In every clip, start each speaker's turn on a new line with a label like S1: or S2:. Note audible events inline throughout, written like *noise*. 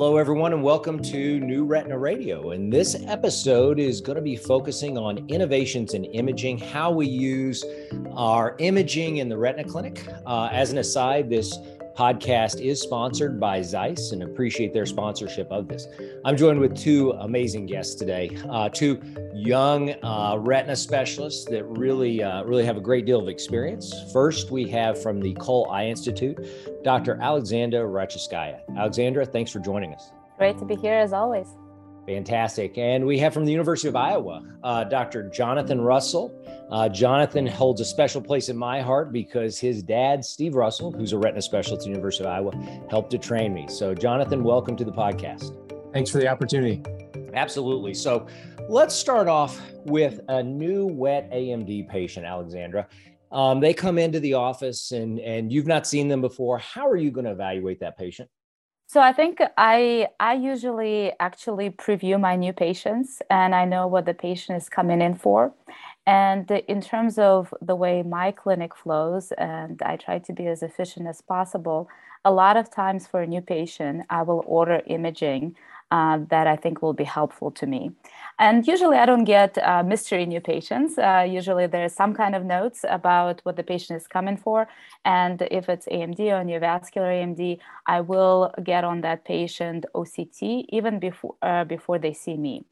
S1: Hello, everyone, and welcome to New Retina Radio. And this episode is going to be focusing on innovations in imaging, how we use our imaging in the retina clinic. Uh, as an aside, this podcast is sponsored by Zeiss and appreciate their sponsorship of this. I'm joined with two amazing guests today, uh, two young uh, retina specialists that really, uh, really have a great deal of experience. First, we have from the Cole Eye Institute, Dr. Alexandra Rachitskaya. Alexandra, thanks for joining us.
S2: Great to be here as always.
S1: Fantastic. And we have from the University of Iowa, uh, Dr. Jonathan Russell. Uh, Jonathan holds a special place in my heart because his dad, Steve Russell, who's a retina specialist at the University of Iowa, helped to train me. So, Jonathan, welcome to the podcast.
S3: Thanks for the opportunity.
S1: Absolutely. So, let's start off with a new wet AMD patient, Alexandra. Um, they come into the office and, and you've not seen them before. How are you going to evaluate that patient?
S2: So I think I I usually actually preview my new patients and I know what the patient is coming in for. And in terms of the way my clinic flows, and I try to be as efficient as possible, a lot of times for a new patient, I will order imaging uh, that I think will be helpful to me. And usually I don't get uh, mystery new patients. Uh, usually there's some kind of notes about what the patient is coming for. And if it's AMD or neovascular AMD, I will get on that patient OCT even before, uh, before they see me.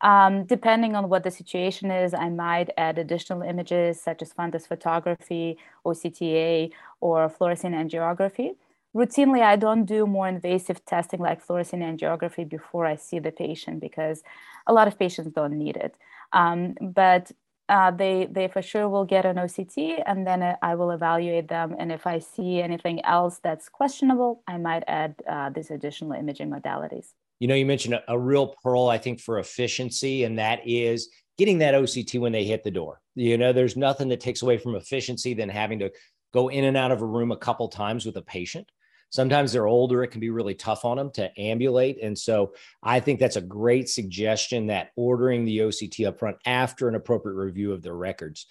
S2: Um, depending on what the situation is, I might add additional images such as fundus photography, OCTA, or fluorescein angiography routinely i don't do more invasive testing like fluorescein angiography before i see the patient because a lot of patients don't need it um, but uh, they they for sure will get an OCT, and then uh, I will evaluate them. And if I see anything else that's questionable, I might add uh, these additional imaging modalities.
S1: You know, you mentioned a, a real pearl, I think, for efficiency, and that is getting that OCT when they hit the door. You know, there's nothing that takes away from efficiency than having to go in and out of a room a couple times with a patient sometimes they're older it can be really tough on them to ambulate and so i think that's a great suggestion that ordering the oct up front after an appropriate review of their records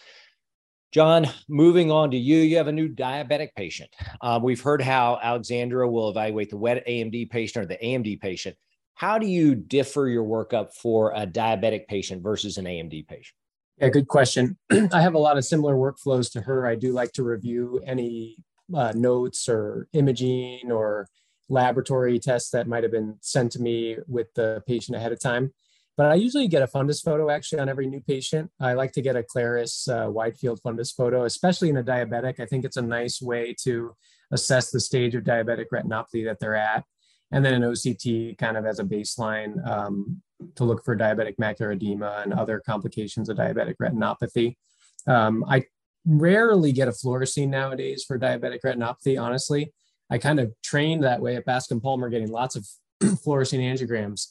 S1: john moving on to you you have a new diabetic patient uh, we've heard how alexandra will evaluate the wet amd patient or the amd patient how do you differ your workup for a diabetic patient versus an amd patient
S3: yeah, good question. *clears throat* I have a lot of similar workflows to her. I do like to review any uh, notes or imaging or laboratory tests that might have been sent to me with the patient ahead of time. But I usually get a fundus photo actually on every new patient. I like to get a Clarus uh, wide field fundus photo, especially in a diabetic. I think it's a nice way to assess the stage of diabetic retinopathy that they're at. And then an OCT kind of as a baseline um, to look for diabetic macular edema and other complications of diabetic retinopathy. Um, I rarely get a fluorescein nowadays for diabetic retinopathy, honestly. I kind of trained that way at Bascom Palmer, getting lots of *clears throat* fluorescein angiograms.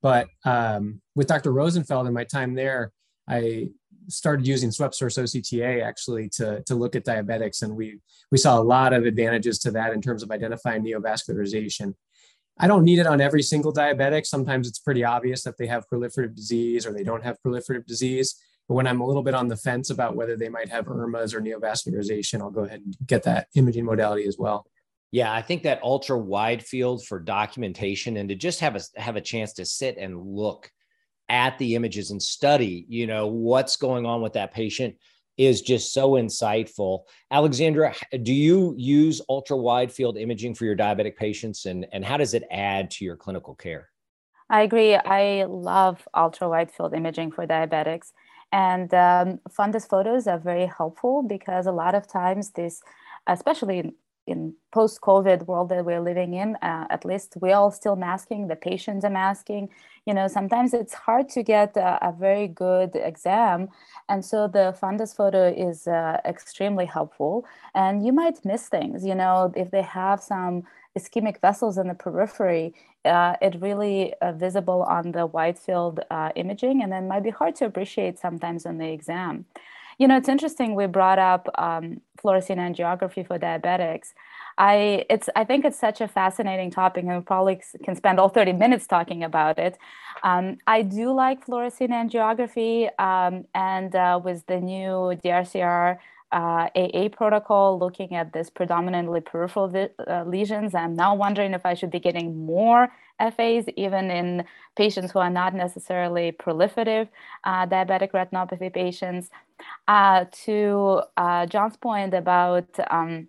S3: But um, with Dr. Rosenfeld in my time there, I started using swept source OCTA actually to, to look at diabetics. And we, we saw a lot of advantages to that in terms of identifying neovascularization. I don't need it on every single diabetic. Sometimes it's pretty obvious that they have proliferative disease or they don't have proliferative disease. But when I'm a little bit on the fence about whether they might have IRMAs or neovascularization, I'll go ahead and get that imaging modality as well.
S1: Yeah, I think that ultra wide field for documentation and to just have a have a chance to sit and look at the images and study, you know, what's going on with that patient is just so insightful. Alexandra, do you use ultra wide field imaging for your diabetic patients and, and how does it add to your clinical care?
S2: I agree. I love ultra wide field imaging for diabetics. And um, fundus photos are very helpful because a lot of times this, especially in, in post-COVID world that we're living in, uh, at least we're all still masking, the patients are masking. You know, sometimes it's hard to get a, a very good exam. And so the fundus photo is uh, extremely helpful. And you might miss things, you know, if they have some ischemic vessels in the periphery, uh, it really uh, visible on the wide field uh, imaging and then might be hard to appreciate sometimes on the exam. You know, it's interesting. We brought up um, fluorescein angiography for diabetics. I it's I think it's such a fascinating topic, and we probably can spend all 30 minutes talking about it. Um, I do like fluorescein angiography, um, and uh, with the new DRCR uh, AA protocol looking at this predominantly peripheral uh, lesions. I'm now wondering if I should be getting more FAs, even in patients who are not necessarily proliferative uh, diabetic retinopathy patients. Uh, to uh, John's point about um,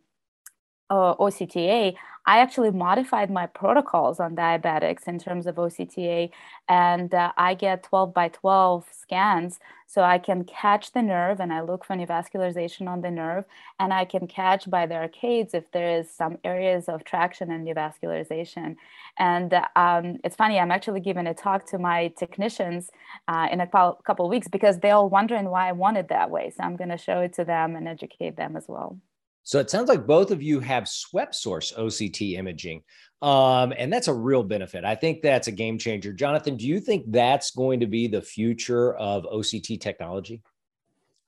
S2: OCTA, I actually modified my protocols on diabetics in terms of OCTA, and uh, I get 12 by 12 scans so I can catch the nerve and I look for neovascularization on the nerve, and I can catch by the arcades if there is some areas of traction and neovascularization. And um, it's funny, I'm actually giving a talk to my technicians uh, in a couple of weeks because they're all wondering why I want it that way. So I'm going to show it to them and educate them as well.
S1: So it sounds like both of you have swept source OCT imaging. Um, and that's a real benefit. I think that's a game changer. Jonathan, do you think that's going to be the future of OCT technology?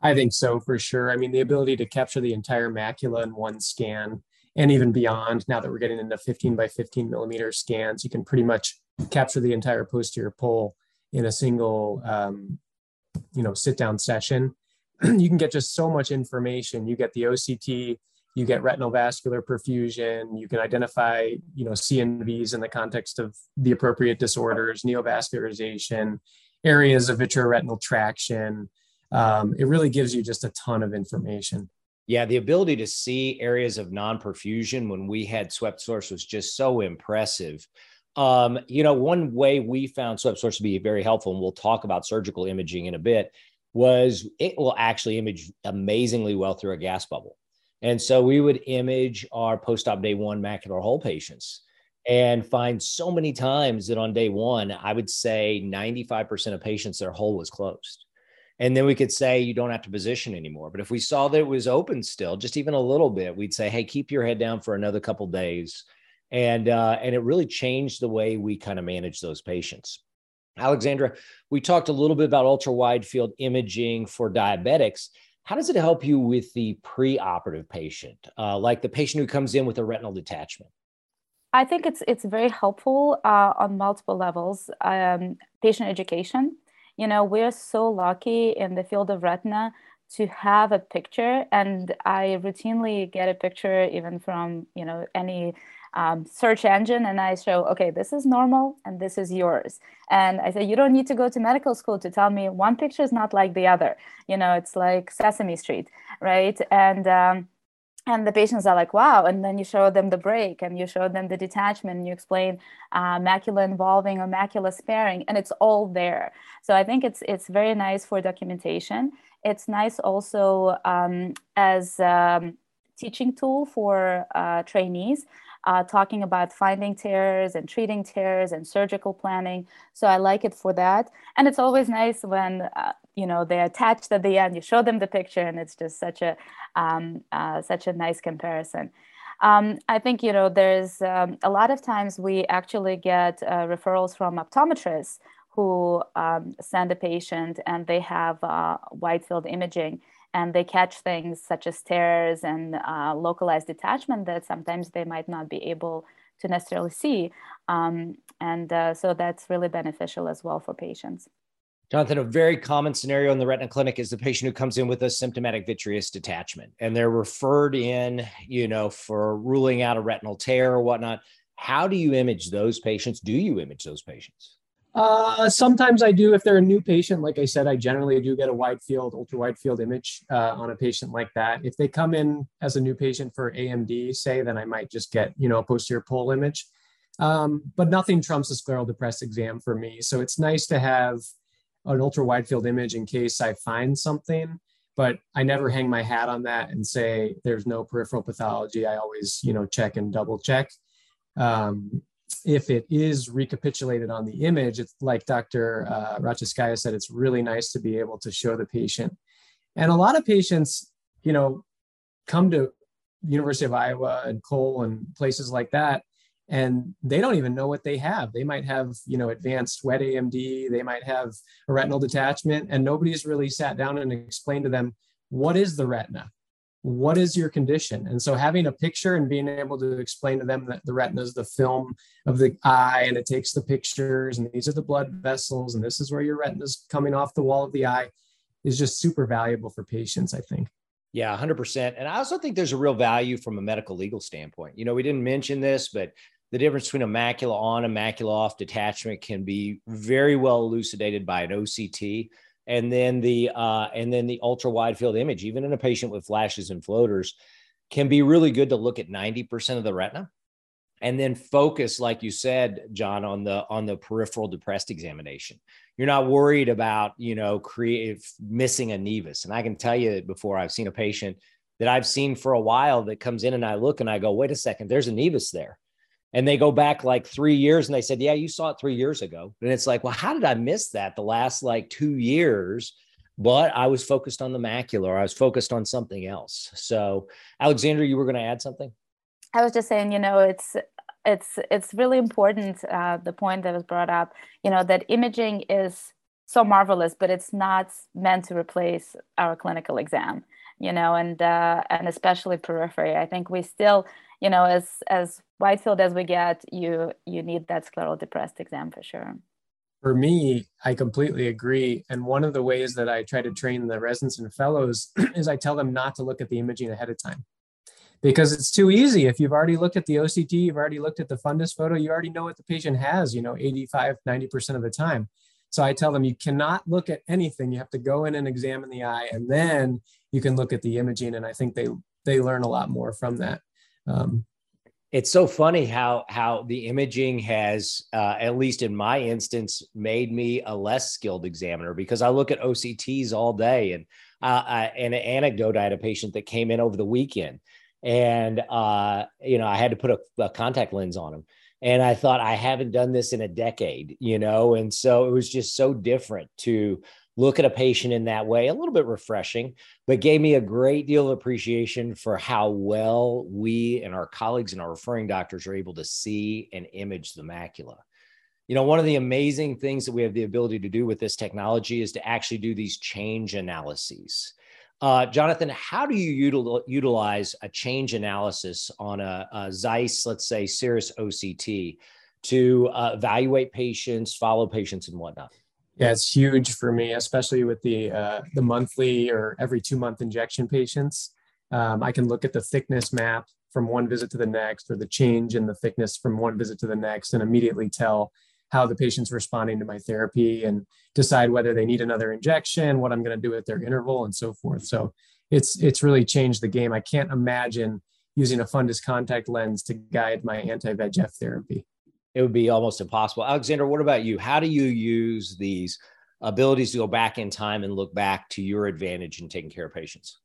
S3: I think so for sure. I mean, the ability to capture the entire macula in one scan and even beyond, now that we're getting into 15 by 15 millimeter scans, you can pretty much capture the entire posterior pole in a single, um, you know, sit down session. *clears throat* you can get just so much information. You get the OCT you get retinal vascular perfusion you can identify you know cnvs in the context of the appropriate disorders neovascularization areas of vitreoretinal traction. Um, it really gives you just a ton of information.
S1: Yeah the ability to see areas of non-perfusion when we had swept source was just so impressive. Um, you know one way we found swept source to be very helpful and we'll talk about surgical imaging in a bit was it will actually image amazingly well through a gas bubble and so we would image our post op day one macular hole patients and find so many times that on day one, I would say 95% of patients, their hole was closed. And then we could say you don't have to position anymore. But if we saw that it was open still, just even a little bit, we'd say, hey, keep your head down for another couple days. And uh, and it really changed the way we kind of manage those patients. Alexandra, we talked a little bit about ultra wide field imaging for diabetics. How does it help you with the preoperative patient, uh, like the patient who comes in with a retinal detachment?
S2: I think it's it's very helpful uh, on multiple levels. Um, patient education. You know, we're so lucky in the field of retina to have a picture, and I routinely get a picture even from you know any um, search engine and I show, okay, this is normal and this is yours. And I say, you don't need to go to medical school to tell me one picture is not like the other. You know, it's like Sesame Street, right? And um, and the patients are like, wow. And then you show them the break and you show them the detachment and you explain uh, macula involving or macula sparing, and it's all there. So I think it's it's very nice for documentation. It's nice also um, as um, teaching tool for uh, trainees uh, talking about finding tears and treating tears and surgical planning. So I like it for that. And it's always nice when, uh, you know, they're attached at the end, you show them the picture and it's just such a, um, uh, such a nice comparison. Um, I think, you know, there's um, a lot of times we actually get uh, referrals from optometrists who um, send a patient and they have uh, wide field imaging and they catch things such as tears and uh, localized detachment that sometimes they might not be able to necessarily see. Um, and uh, so that's really beneficial as well for patients.
S1: Jonathan, a very common scenario in the retina clinic is the patient who comes in with a symptomatic vitreous detachment and they're referred in, you know, for ruling out a retinal tear or whatnot. How do you image those patients? Do you image those patients?
S3: Uh, sometimes I do. If they're a new patient, like I said, I generally do get a wide field, ultra wide field image uh, on a patient like that. If they come in as a new patient for AMD, say, then I might just get, you know, a posterior pole image. Um, but nothing trumps a scleral depressed exam for me. So it's nice to have an ultra wide field image in case I find something, but I never hang my hat on that and say there's no peripheral pathology. I always, you know, check and double check. Um, if it is recapitulated on the image, it's like Dr. Uh, Rachitskaya said, it's really nice to be able to show the patient. And a lot of patients, you know, come to University of Iowa and Cole and places like that, and they don't even know what they have. They might have, you know, advanced wet AMD, they might have a retinal detachment, and nobody's really sat down and explained to them what is the retina? What is your condition? And so having a picture and being able to explain to them that the retina is the film of the eye and it takes the pictures and these are the blood vessels and this is where your retina is coming off the wall of the eye is just super valuable for patients, I think.
S1: Yeah, 100%. And I also think there's a real value from a medical legal standpoint. You know, we didn't mention this, but the difference between a macula on and macula off detachment can be very well elucidated by an OCT. And then the uh, and then the ultra wide field image, even in a patient with flashes and floaters, can be really good to look at 90% of the retina and then focus like you said john on the on the peripheral depressed examination. You're not worried about you know creative missing a nevus. And i can tell you before i've seen a patient that i've seen for a while that comes in and i look and i go wait a second there's a nevus there and they go back like three years and they said yeah you saw it three years ago and it's like well how did i miss that the last like two years but i was focused on the macular, i was focused on something else so alexandra you were going to add something
S2: I was just saying, you know, it's it's it's really important. Uh, the point that was brought up, you know, that imaging is so marvelous, but it's not meant to replace our clinical exam. You know, and uh, and especially periphery. I think we still, you know, as as wide field as we get, you you need that scleral depressed exam for sure.
S3: For me, I completely agree. And one of the ways that I try to train the residents and fellows *clears throat* is I tell them not to look at the imaging ahead of time because it's too easy. If you've already looked at the OCT, you've already looked at the fundus photo, you already know what the patient has, you know, 85, 90% of the time. So I tell them you cannot look at anything. You have to go in and examine the eye, and then you can look at the imaging. And I think they they learn a lot more from that. Um,
S1: it's so funny how how the imaging has, uh, at least in my instance, made me a less skilled examiner because I look at OCTs all day. And uh, I, an anecdote: I had a patient that came in over the weekend and uh, you know I had to put a, a, contact lens on him. And I thought I haven't done this in a decade, you know, and so it was just so different to look at a patient in that way, a little bit refreshing, but gave me a great deal of appreciation for how well we and our colleagues and our referring doctors are able to see and image the macula. You know, one of the amazing things that we have the ability to do with this technology is to actually do these change analyses. Uh, Jonathan, how do you util- utilize a change analysis on a, a Zeiss, let's say, Cirrus OCT to uh, evaluate patients, follow patients, and whatnot?
S3: Yeah, it's huge for me, especially with the uh, the monthly or every two month injection patients. Um, I can look at the thickness map from one visit to the next, or the change in the thickness from one visit to the next, and immediately tell how the patient's responding to my therapy and decide whether they need another injection, what I'm going to do at their interval, and so forth. So it's it's really changed the game. I can't imagine using a fundus contact lens to guide my anti-VEGF therapy.
S1: It would be almost impossible. Alexander, what about you? How do you use these abilities to go back in time and look back to your advantage in taking care of patients?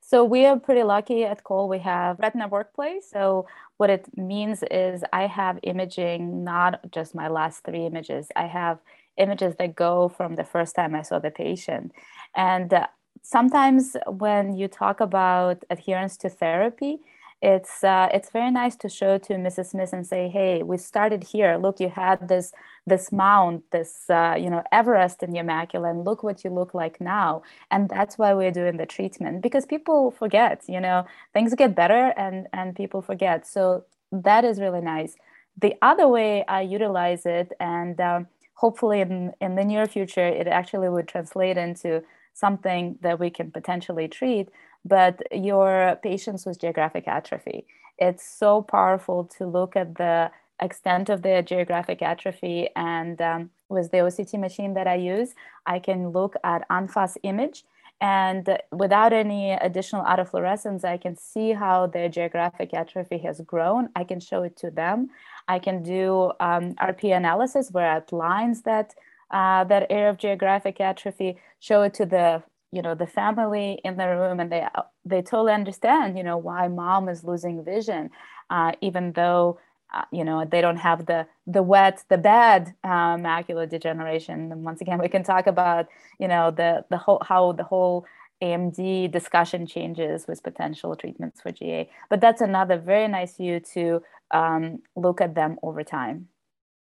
S2: So we are pretty lucky at Cole. We have Retina Workplace. So what it means is I have imaging, not just my last three images. I have images that go from the first time I saw the patient. And uh, sometimes when you talk about adherence to therapy, it's uh, it's very nice to show to Mrs. Smith and say, "Hey, we started here. Look, you had this this mount, this uh, you know Everest in your macula, and look what you look like now." And that's why we're doing the treatment because people forget. You know, things get better, and and people forget. So that is really nice. The other way I utilize it, and um, hopefully in in the near future, it actually would translate into something that we can potentially treat but your patients with geographic atrophy. It's so powerful to look at the extent of their geographic atrophy. And um, with the OCT machine that I use, I can look at en face image. And without any additional autofluorescence, I can see how their geographic atrophy has grown. I can show it to them. I can do um, RP analysis where it lines that, uh, that area of geographic atrophy, show it to the you know the family in the room and they they totally understand you know why mom is losing vision uh, even though uh, you know they don't have the the wet the bad uh, macular degeneration. And once again *laughs* we can talk about you know the the whole how the whole AMD discussion changes with potential treatments for GA but that's another very nice view to um, look at them over time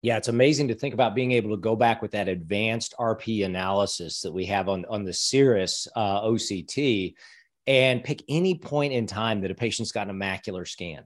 S1: Yeah, it's amazing to think about being able to go back with that advanced RP analysis that we have on, on the Cirrus uh, OCT and pick any point in time that a patient's got a macular scan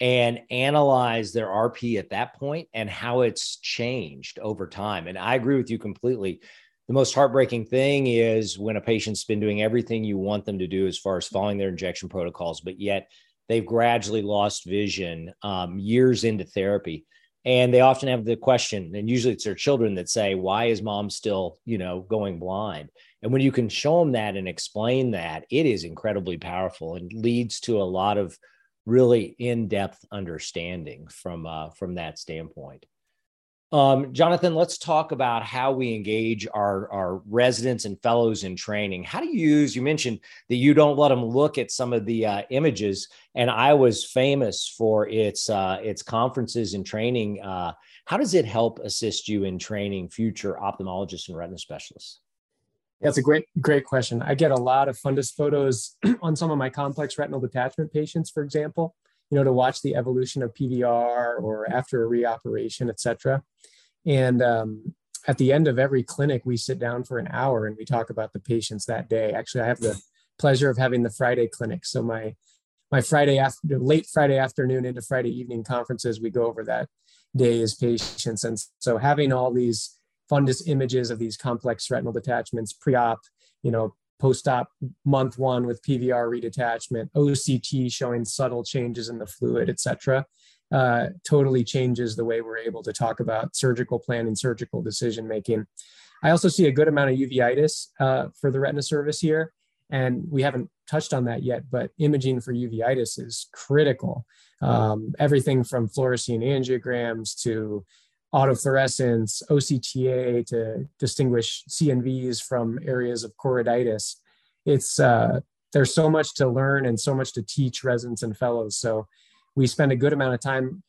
S1: and analyze their RP at that point and how it's changed over time. And I agree with you completely. The most heartbreaking thing is when a patient's been doing everything you want them to do as far as following their injection protocols, but yet they've gradually lost vision um, years into therapy and they often have the question and usually it's their children that say why is mom still you know going blind? And when you can show them that and explain that it is incredibly powerful and leads to a lot of really in-depth understanding from uh, from that standpoint um, Jonathan, let's talk about how we engage our, our residents and fellows in training. How do you use, you mentioned that you don't let them look at some of the uh, images, and I was famous for its, uh, its conferences and training. Uh, how does it help assist you in training future ophthalmologists and retina specialists?
S3: That's a great, great question. I get a lot of fundus photos *clears throat* on some of my complex retinal detachment patients, for example you know, to watch the evolution of PVR or after a reoperation, et cetera. And um, at the end of every clinic, we sit down for an hour and we talk about the patients that day. Actually, I have the pleasure of having the Friday clinic. So my my Friday after late Friday afternoon into Friday evening conferences, we go over that day as patients. And so having all these fundus images of these complex retinal detachments pre-op, you know, post-op month one with PVR redetachment, OCT showing subtle changes in the fluid, et cetera, uh, totally changes the way we're able to talk about surgical planning, surgical decision making. I also see a good amount of uveitis uh, for the retina service here, and we haven't touched on that yet, but imaging for uveitis is critical. Um, everything from fluorescein angiograms to autofluorescence, OCTA to distinguish CNVs from areas of choroiditis. It's uh, there's so much to learn and so much to teach residents and fellows. So we spend a good amount of time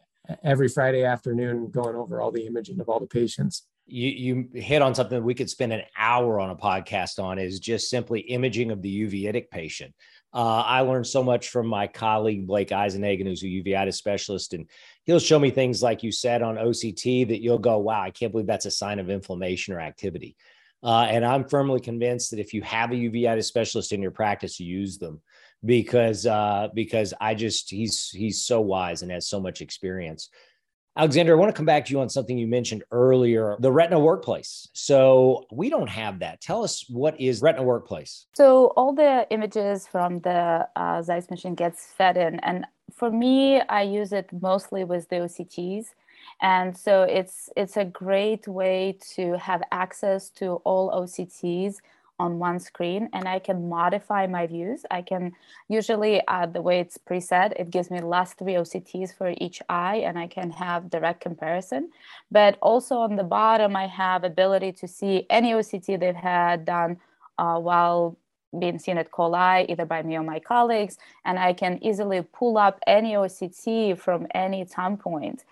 S3: every Friday afternoon going over all the imaging of all the patients.
S1: You you hit on something we could spend an hour on a podcast on is just simply imaging of the uveitic patient. Uh, I learned so much from my colleague Blake Isernhagen, who's a uveitis specialist, and he'll show me things like you said on OCT that you'll go, "Wow, I can't believe that's a sign of inflammation or activity." Uh, and I'm firmly convinced that if you have a uveitis specialist in your practice, use them because uh, because I just he's he's so wise and has so much experience. Alexander, I want to come back to you on something you mentioned earlier the retina workplace. So, we don't have that. Tell us what is retina workplace?
S2: So, all the images from the uh, Zeiss machine gets fed in. And for me, I use it mostly with the OCTs. And so it's it's a great way to have access to all OCTs on one screen and I can modify my views. I can usually, uh, the way it's preset, it gives me last three OCTs for each eye and I can have direct comparison. But also on the bottom, I have ability to see any OCT they've had done uh, while being seen at Cole Eye, either by me or my colleagues. And I can easily pull up any OCT from any time point.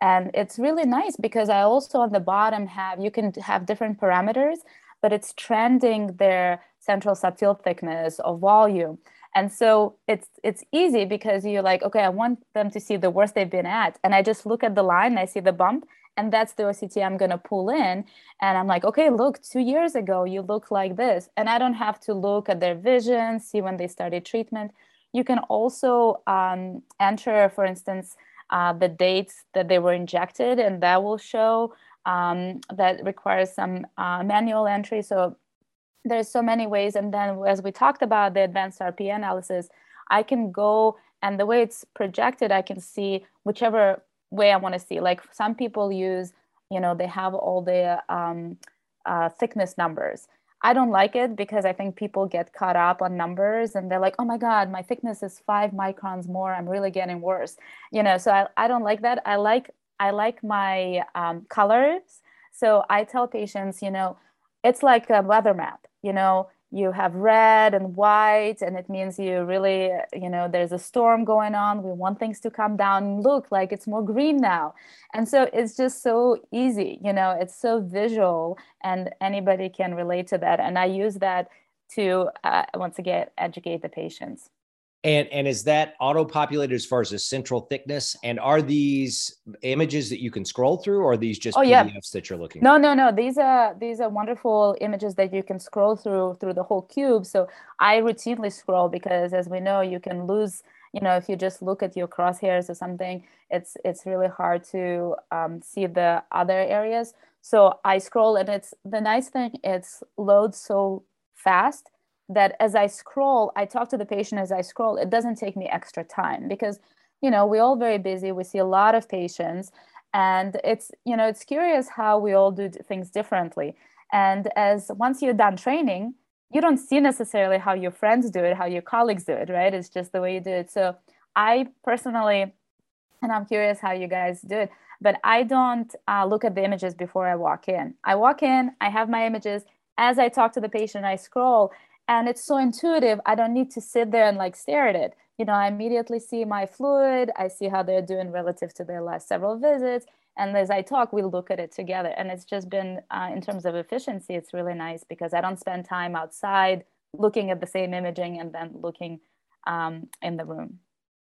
S2: And it's really nice because I also on the bottom have, you can have different parameters but it's trending their central subfield thickness or volume. And so it's it's easy because you're like, okay, I want them to see the worst they've been at. And I just look at the line I see the bump. And that's the OCT I'm gonna pull in. And I'm like, okay, look, two years ago you look like this. And I don't have to look at their vision, see when they started treatment. You can also um, enter, for instance, uh, the dates that they were injected, and that will show um, that requires some uh, manual entry. So there's so many ways. And then as we talked about the advanced RP analysis, I can go and the way it's projected, I can see whichever way I want to see. Like some people use, you know, they have all the um, uh, thickness numbers. I don't like it because I think people get caught up on numbers and they're like, oh my God, my thickness is five microns more. I'm really getting worse. You know, so I, I don't like that. I like I like my um, colors. So I tell patients, you know, it's like a weather map. You know, you have red and white, and it means you really, you know, there's a storm going on. We want things to come down. Look, like it's more green now. And so it's just so easy. You know, it's so visual, and anybody can relate to that. And I use that to, uh, once again, educate the patients.
S1: And and is that auto populated as far as the central thickness? And are these images that you can scroll through, or are these just oh, PDFs yeah. that you're looking? At?
S2: No, no, no. These are these are wonderful images that you can scroll through through the whole cube. So I routinely scroll because, as we know, you can lose. You know, if you just look at your crosshairs or something, it's it's really hard to um, see the other areas. So I scroll, and it's the nice thing. It's loads so fast that as I scroll, I talk to the patient as I scroll. It doesn't take me extra time because, you know, we're all very busy. We see a lot of patients, and it's you know it's curious how we all do things differently. And as once you're done training, you don't see necessarily how your friends do it, how your colleagues do it, right? It's just the way you do it. So I personally, and I'm curious how you guys do it, but I don't uh, look at the images before I walk in. I walk in, I have my images. As I talk to the patient, I scroll, and it's so intuitive i don't need to sit there and like stare at it. You know i immediately see my fluid i see how they're doing relative to their last several visits and as i talk we look at it together. And it's just been uh, in terms of efficiency it's really nice because i don't spend time outside looking at the same imaging and then looking um, in the room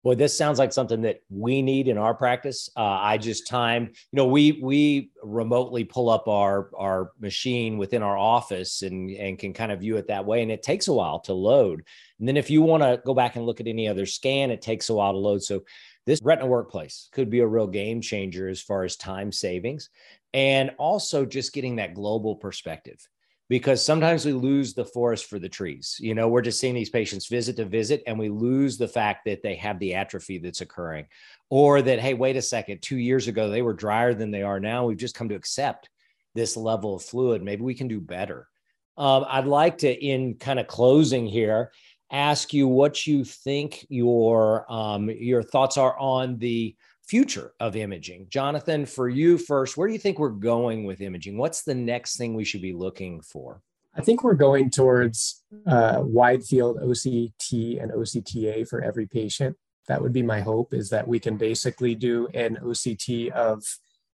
S1: well, this sounds like something that we need in our practice. Uh, I just timed, you know, we we remotely pull up our our machine within our office and and can kind of view it that way, and it takes a while to load. And then if you want to go back and look at any other scan, it takes a while to load. So this retina workplace could be a real game changer as far as time savings, and also just getting that global perspective because sometimes we lose the forest for the trees. You know, we're just seeing these patients visit to visit, and we lose the fact that they have the atrophy that's occurring, or that, hey, wait a second, two years ago they were drier than they are now. We've just come to accept this level of fluid. Maybe we can do better. Um, I'd like to, in kind of closing here, ask you what you think your um, your thoughts are on the future of imaging. Jonathan, for you first, where do you think we're going with imaging? What's the next thing we should be looking for?
S3: I think we're going towards uh, wide field OCT and OCTA for every patient. That would be my hope is that we can basically do an OCT of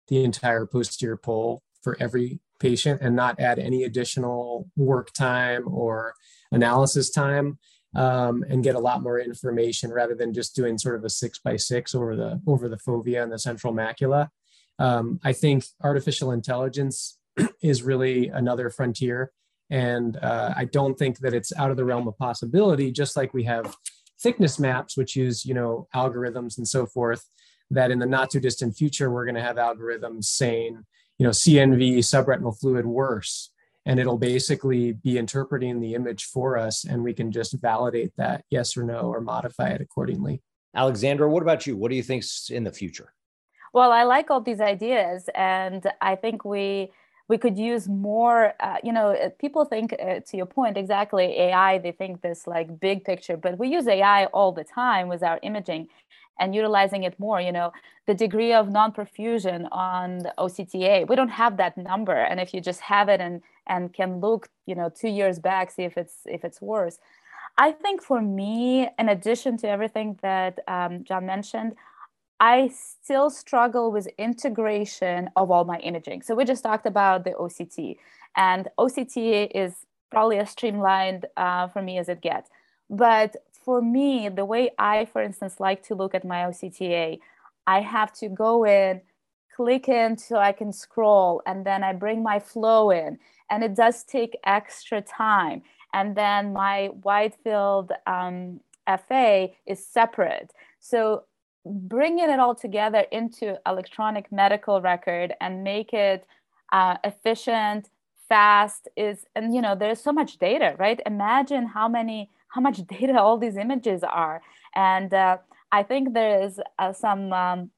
S3: the entire posterior pole for every patient and not add any additional work time or analysis time um, and get a lot more information rather than just doing sort of a six by six over the over the fovea and the central macula. Um, I think artificial intelligence *clears throat* is really another frontier, and uh, I don't think that it's out of the realm of possibility. Just like we have thickness maps, which use you know algorithms and so forth, that in the not too distant future we're going to have algorithms saying you know CNV subretinal fluid worse and it'll basically be interpreting the image for us and we can just validate that yes or no or modify it accordingly.
S1: Alexandra what about you? What do you think's in the future?
S2: Well i like all these ideas and i think we we could use more uh, you know uh, people think uh, to your point exactly ai they think this like big picture but we use ai all the time with our imaging and utilizing it more you know the degree of non-perfusion on the octa we don't have that number. And if you just have it and and can look you know two years back see if it's if it's worse. I think for me in addition to everything that um, john mentioned i still struggle with integration of all my imaging so we just talked about the oct and oct is probably as streamlined uh, for me as it gets but for me the way i for instance like to look at my octa i have to go in click in so i can scroll and then i bring my flow in and it does take extra time. And then my wide field um, FA is separate. So bringing it all together into electronic medical record and make it uh, efficient, fast is, and you know, there's so much data, right? Imagine how many, how much *laughs* data all these images are. And uh, I think there is uh, some, um,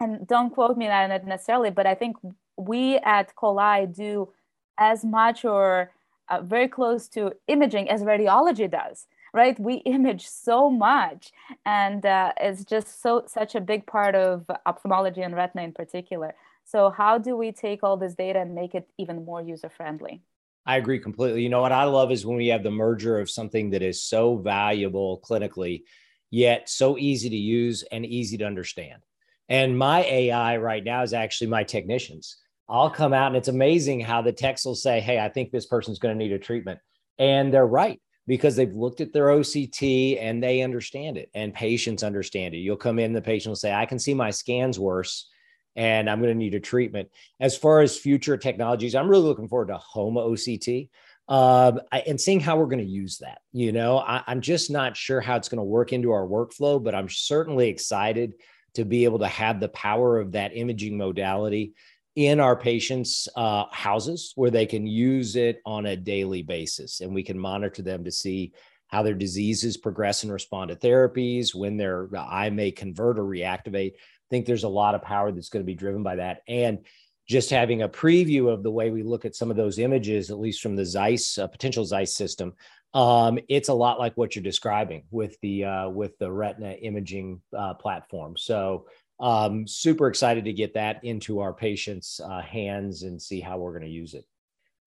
S2: and don't quote me on it necessarily, but I think we at Cole Eye do as much or uh, very close to imaging as radiology does right we *laughs* image so much and uh, it's just so such a big part of ophthalmology and retina in particular so how do we take all this data and make it even more user friendly
S1: I agree completely. You know what I love is when we have the merger of something that is so valuable clinically, yet so easy to use and easy to understand. And my AI right now is actually my technicians. I'll come out and it's amazing how the techs will say, Hey, I think this person's going to need a treatment. And they're right. Because they've looked at their OCT and they understand it and patients understand it. You'll come in, the patient will say, I can see my scans worse and I'm going to need a treatment. As far as future technologies, I'm really looking forward to home OCT um, and seeing how we're going to use that. You know, I, I'm just not sure how it's going to work into our workflow, but I'm certainly excited to be able to have the power of that imaging modality in our patients' uh, houses where they can use it on a daily basis and we can monitor them to see how their diseases progress and respond to therapies, when their eye may convert or reactivate. I think there's a lot of power that's going to be driven by that. And just having a preview of the way we look at some of those images, at least from the Zeiss uh, potential Zeiss system, um, it's a lot like what you're describing with the uh, with the Retina imaging uh, platform. So um, super excited to get that into our patients' uh, hands and see how we're going to use it.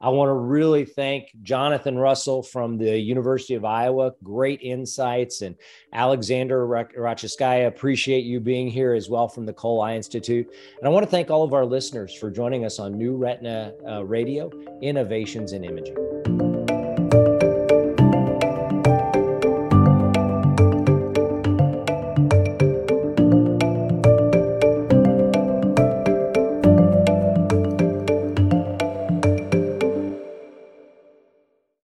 S1: I want to really thank Jonathan Russell from the University of Iowa. Great insights. And Alexander Rachitskaya, appreciate you being here as well from the Cole Eye Institute. And I want to thank all of our listeners for joining us on New Retina uh, Radio Innovations in Imaging.